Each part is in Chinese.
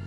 《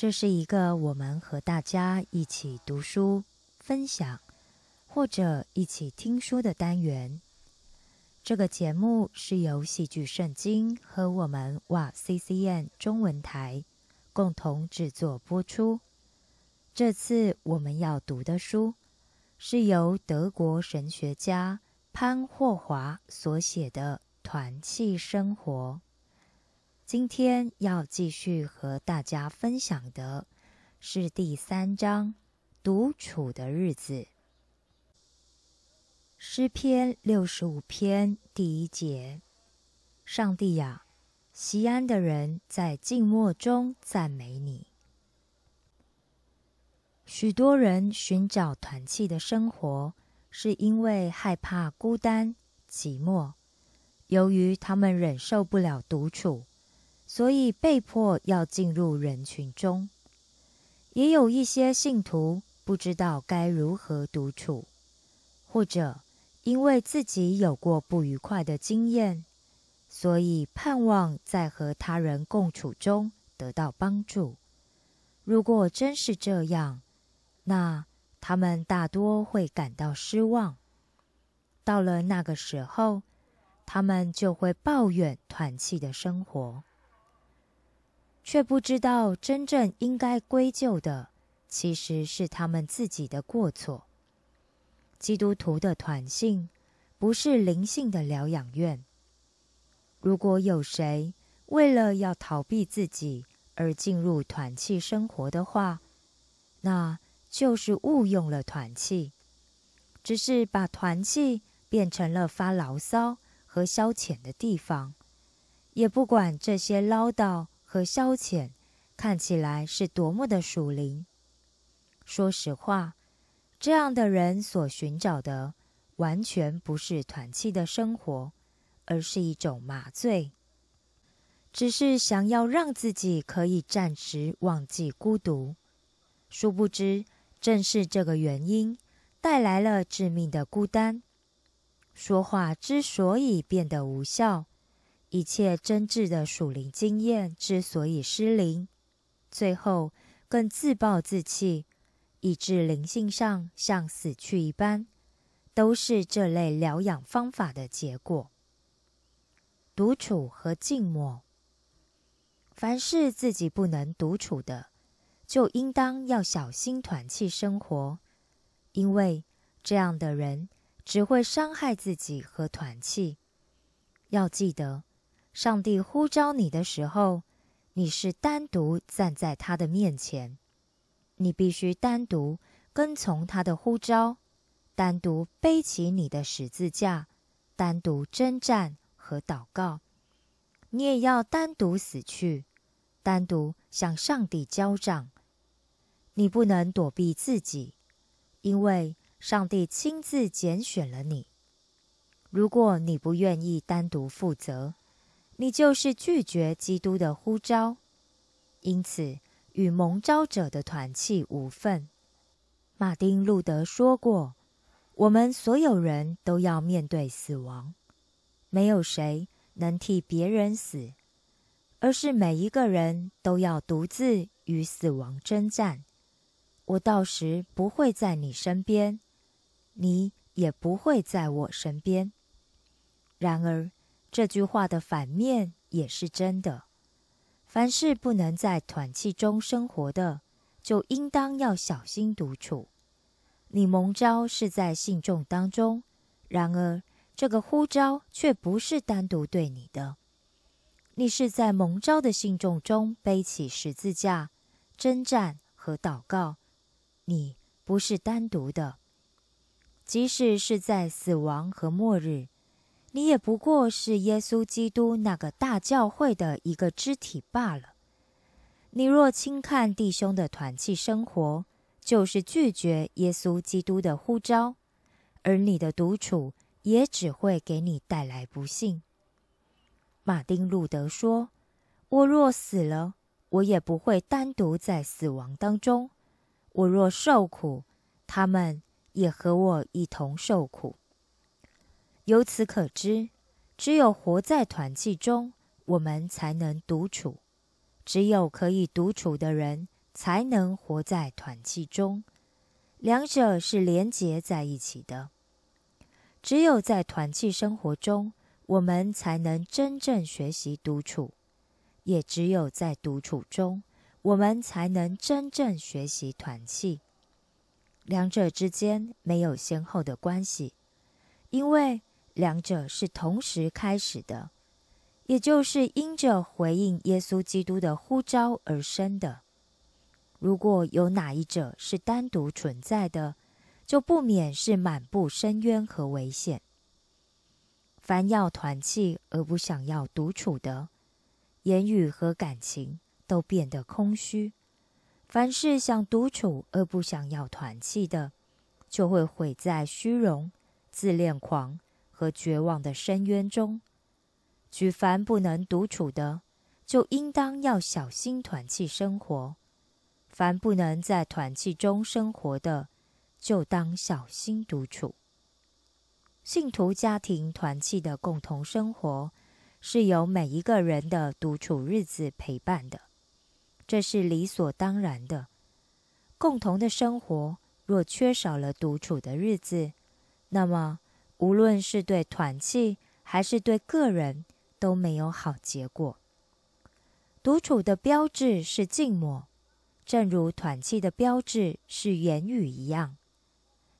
这是一个我们和大家一起读书、分享或者一起听书的单元。这个节目是由戏剧圣经和我们哇 CCN 中文台共同制作播出。这次我们要读的书是由德国神学家潘霍华所写的《团契生活》。今天要继续和大家分享的是第三章独处的日子。诗篇六十五篇第一节：上帝呀，西安的人在静默中赞美你。许多人寻找团契的生活，是因为害怕孤单寂寞，由于他们忍受不了独处。所以被迫要进入人群中，也有一些信徒不知道该如何独处，或者因为自己有过不愉快的经验，所以盼望在和他人共处中得到帮助。如果真是这样，那他们大多会感到失望。到了那个时候，他们就会抱怨团契的生活。却不知道，真正应该归咎的，其实是他们自己的过错。基督徒的团性不是灵性的疗养院。如果有谁为了要逃避自己而进入团契生活的话，那就是误用了团契，只是把团契变成了发牢骚和消遣的地方，也不管这些唠叨。和消遣看起来是多么的属灵。说实话，这样的人所寻找的完全不是团契的生活，而是一种麻醉，只是想要让自己可以暂时忘记孤独。殊不知，正是这个原因带来了致命的孤单。说话之所以变得无效。一切真挚的属灵经验之所以失灵，最后更自暴自弃，以致灵性上像死去一般，都是这类疗养方法的结果。独处和静默，凡是自己不能独处的，就应当要小心团气生活，因为这样的人只会伤害自己和团气。要记得。上帝呼召你的时候，你是单独站在他的面前，你必须单独跟从他的呼召，单独背起你的十字架，单独征战和祷告。你也要单独死去，单独向上帝交账。你不能躲避自己，因为上帝亲自拣选了你。如果你不愿意单独负责，你就是拒绝基督的呼召，因此与蒙召者的团契无份。马丁·路德说过：“我们所有人都要面对死亡，没有谁能替别人死，而是每一个人都要独自与死亡征战。”我到时不会在你身边，你也不会在我身边。然而，这句话的反面也是真的。凡是不能在团契中生活的，就应当要小心独处。你蒙召是在信众当中，然而这个呼召却不是单独对你的。你是在蒙召的信众中背起十字架，征战和祷告。你不是单独的，即使是在死亡和末日，你也不过是耶稣基督那个大教会的一个肢体罢了。你若轻看弟兄的团契生活，就是拒绝耶稣基督的呼召，而你的独处也只会给你带来不幸。马丁路德说：“我若死了，我也不会单独在死亡当中。”我若受苦，他们也和我一同受苦。由此可知，只有活在团契中，我们才能独处；只有可以独处的人，才能活在团契中。两者是连结在一起的。只有在团契生活中，我们才能真正学习独处；也只有在独处中。我们才能真正学习团契，两者之间没有先后的关系，因为两者是同时开始的，也就是因着回应耶稣基督的呼召而生的。如果有哪一者是单独存在的，就不免是满布深渊和危险。凡要团契而不想要独处的，言语和感情。都变得空虚。凡是想独处而不想要团契的，就会毁在虚荣、自恋狂和绝望的深渊中。举凡不能独处的，就应当要小心团契生活；凡不能在团契中生活的，就当小心独处。信徒家庭团契的共同生活，是由每一个人的独处日子陪伴的。这是理所当然的。共同的生活若缺少了独处的日子，那么无论是对团契还是对个人都没有好结果。独处的标志是静默，正如团契的标志是言语一样。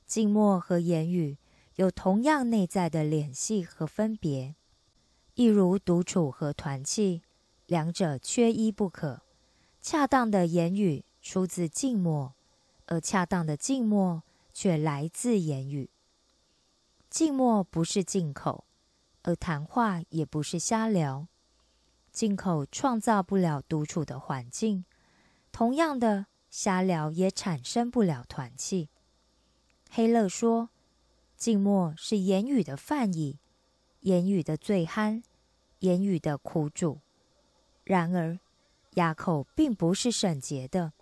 静默和言语有同样内在的联系和分别，一如独处和团契，两者缺一不可。恰当的言语出自静默，而恰当的静默却来自言语。静默不是进口，而谈话也不是瞎聊。进口创造不了独处的环境，同样的，瞎聊也产生不了团气。黑勒说，静默是言语的泛义，言语的醉酣，言语的苦主。然而。哑口并不是圣洁的，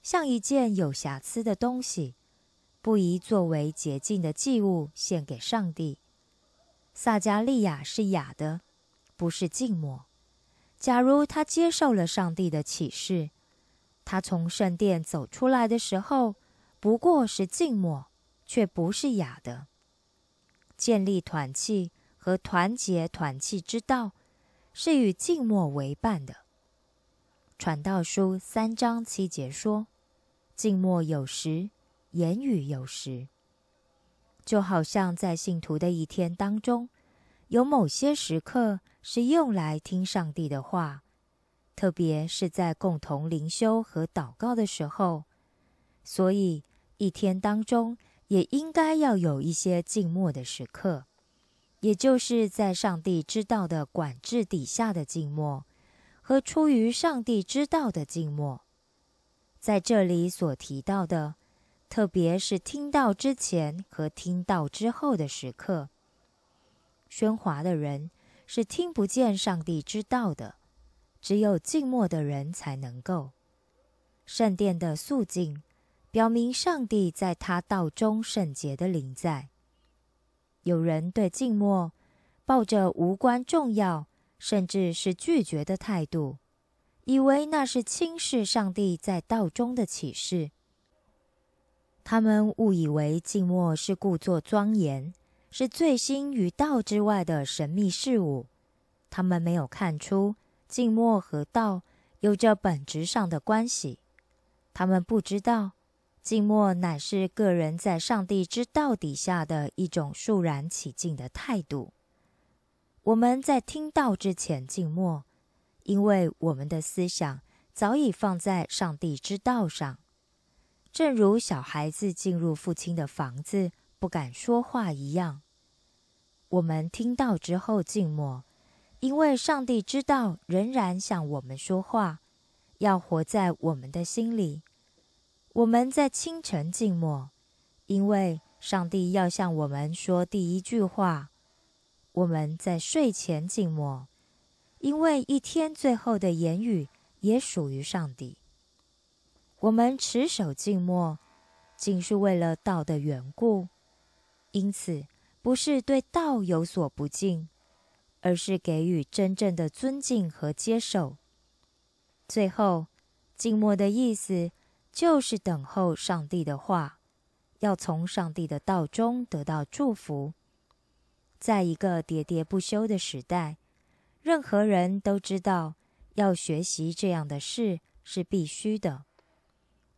像一件有瑕疵的东西，不宜作为洁净的祭物献给上帝。撒加利亚是哑的，不是静默。假如他接受了上帝的启示，他从圣殿走出来的时候，不过是静默，却不是哑的。建立团契和团结团契之道，是与静默为伴的。传道书三章七节说：“静默有时，言语有时。”就好像在信徒的一天当中，有某些时刻是用来听上帝的话，特别是在共同灵修和祷告的时候。所以，一天当中也应该要有一些静默的时刻，也就是在上帝知道的管制底下的静默，和出于上帝知道的静默。在这里所提到的，特别是听到之前和听到之后的时刻，喧哗的人是听不见上帝知道的，只有静默的人才能够。圣殿的肃静。表明上帝在他道中圣洁的灵在。有人对静默抱着无关重要，甚至是拒绝的态度，以为那是轻视上帝在道中的启示。他们误以为静默是故作庄严，是醉心于道之外的神秘事物。他们没有看出静默和道有着本质上的关系。他们不知道。静默乃是个人在上帝之道底下的一种肃然起敬的态度。我们在听到之前静默，因为我们的思想早已放在上帝之道上，正如小孩子进入父亲的房子不敢说话一样。我们听到之后静默，因为上帝之道仍然向我们说话，要活在我们的心里。我们在清晨静默，因为上帝要向我们说第一句话。我们在睡前静默，因为一天最后的言语也属于上帝。我们持守静默，仅是为了道的缘故，因此不是对道有所不敬，而是给予真正的尊敬和接受。最后，静默的意思。就是等候上帝的话，要从上帝的道中得到祝福。在一个喋喋不休的时代，任何人都知道要学习这样的事是必须的。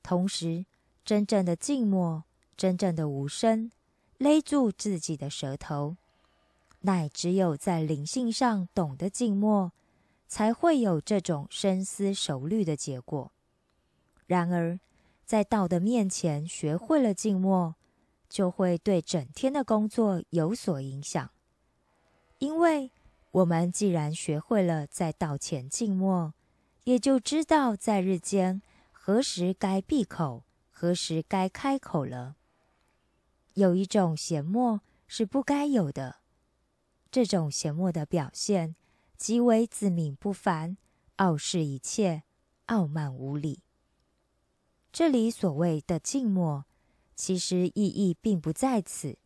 同时，真正的静默，真正的无声，勒住自己的舌头，乃只有在灵性上懂得静默，才会有这种深思熟虑的结果。然而，在道的面前学会了静默，就会对整天的工作有所影响。因为我们既然学会了在道前静默，也就知道在日间何时该闭口，何时该开口了。有一种闲默是不该有的，这种闲默的表现极为自命不凡，傲视一切，傲慢无礼。这里所谓的静默，其实意义并不在此，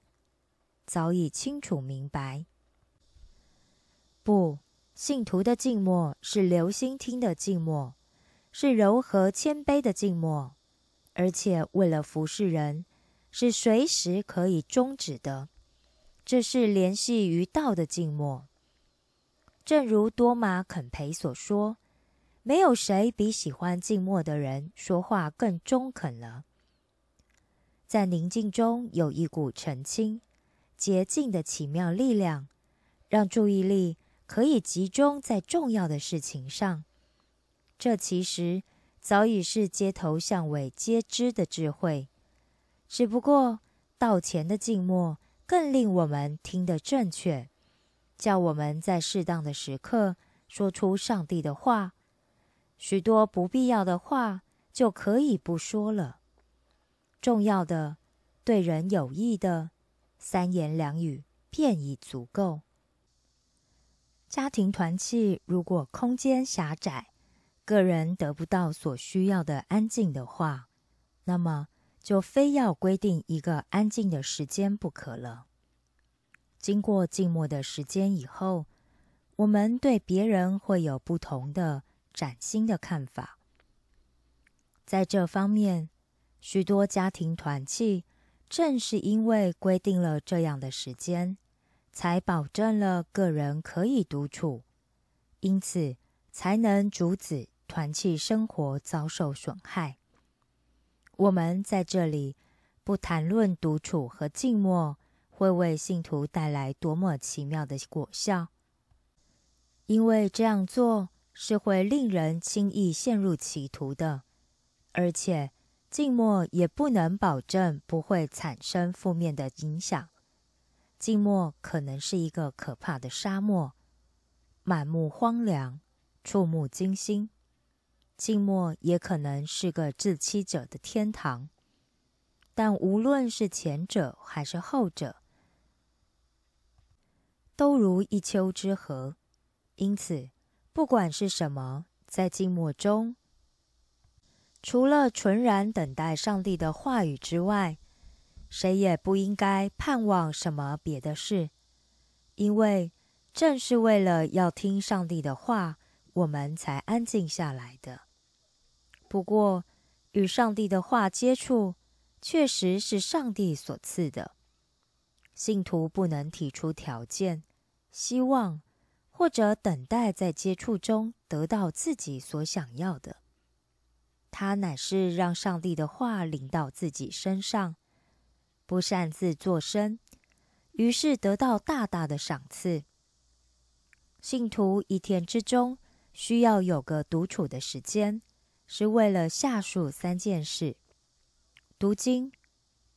早已清楚明白。不，信徒的静默是留心听的静默，是柔和谦卑的静默，而且为了服侍人，是随时可以终止的。这是联系于道的静默。正如多马肯培所说。没有谁比喜欢静默的人说话更中肯了。在宁静中有一股澄清、洁净的奇妙力量，让注意力可以集中在重要的事情上。这其实早已是街头巷尾皆知的智慧，只不过道前的静默更令我们听得正确，叫我们在适当的时刻说出上帝的话。许多不必要的话就可以不说了。重要的、对人有益的三言两语便已足够。家庭团契如果空间狭窄，个人得不到所需要的安静的话，那么就非要规定一个安静的时间不可了。经过静默的时间以后，我们对别人会有不同的。崭新的看法，在这方面，许多家庭团契正是因为规定了这样的时间，才保证了个人可以独处，因此才能阻止团契生活遭受损害。我们在这里不谈论独处和静默会为信徒带来多么奇妙的果效，因为这样做。是会令人轻易陷入歧途的，而且静默也不能保证不会产生负面的影响。静默可能是一个可怕的沙漠，满目荒凉，触目惊心；静默也可能是个自欺者的天堂。但无论是前者还是后者，都如一丘之貉。因此，不管是什么，在静默中，除了纯然等待上帝的话语之外，谁也不应该盼望什么别的事，因为正是为了要听上帝的话，我们才安静下来的。不过，与上帝的话接触，确实是上帝所赐的。信徒不能提出条件、希望或者等待在接触中得到自己所想要的。他乃是让上帝的话临到自己身上。不擅自作声，于是得到大大的赏赐。信徒一天之中需要有个独处的时间，是为了下述三件事：读经、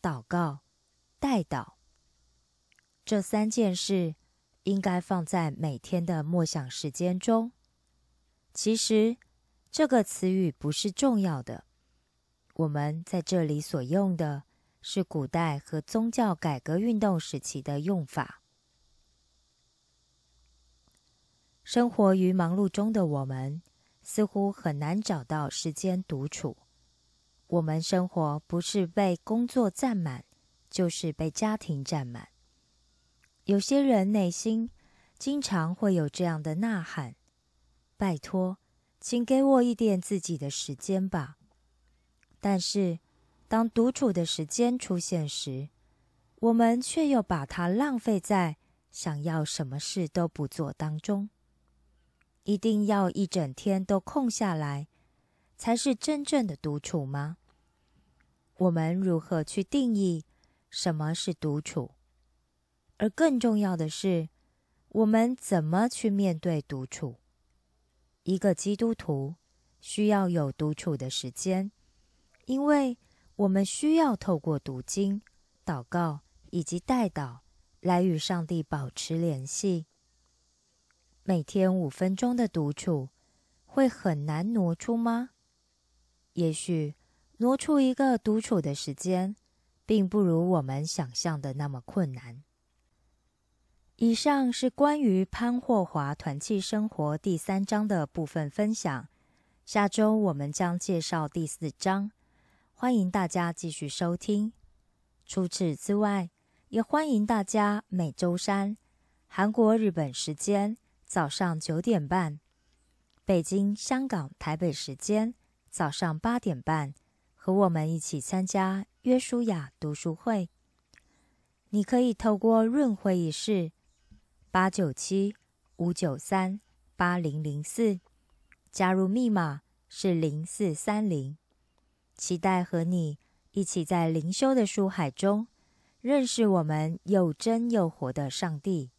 祷告、代祷。这三件事应该放在每天的默想时间中。其实，这个词语不是重要的。我们在这里所用的。是古代和宗教改革运动时期的用法。生活于忙碌中的我们，似乎很难找到时间独处。我们生活不是被工作占满，就是被家庭占满。有些人内心经常会有这样的呐喊：“拜托，请给我一点自己的时间吧。”但是。当独处的时间出现时，我们却又把它浪费在想要什么事都不做当中。一定要一整天都空下来，才是真正的独处吗？我们如何去定义什么是独处？而更重要的是，我们怎么去面对独处？一个基督徒需要有独处的时间，因为。我们需要透过读经、祷告以及代祷来与上帝保持联系。每天五分钟的独处会很难挪出吗？也许挪出一个独处的时间，并不如我们想象的那么困难。以上是关于潘霍华团契生活第三章的部分分享。下周我们将介绍第四章。欢迎大家继续收听。除此之外，也欢迎大家每周三韩国、日本时间早上九点半，北京、香港、台北时间早上八点半，和我们一起参加约书亚读书会。你可以透过润会议室八九七五九三八零零四加入，密码是零四三零。期待和你一起在灵修的书海中，认识我们又真又活的上帝。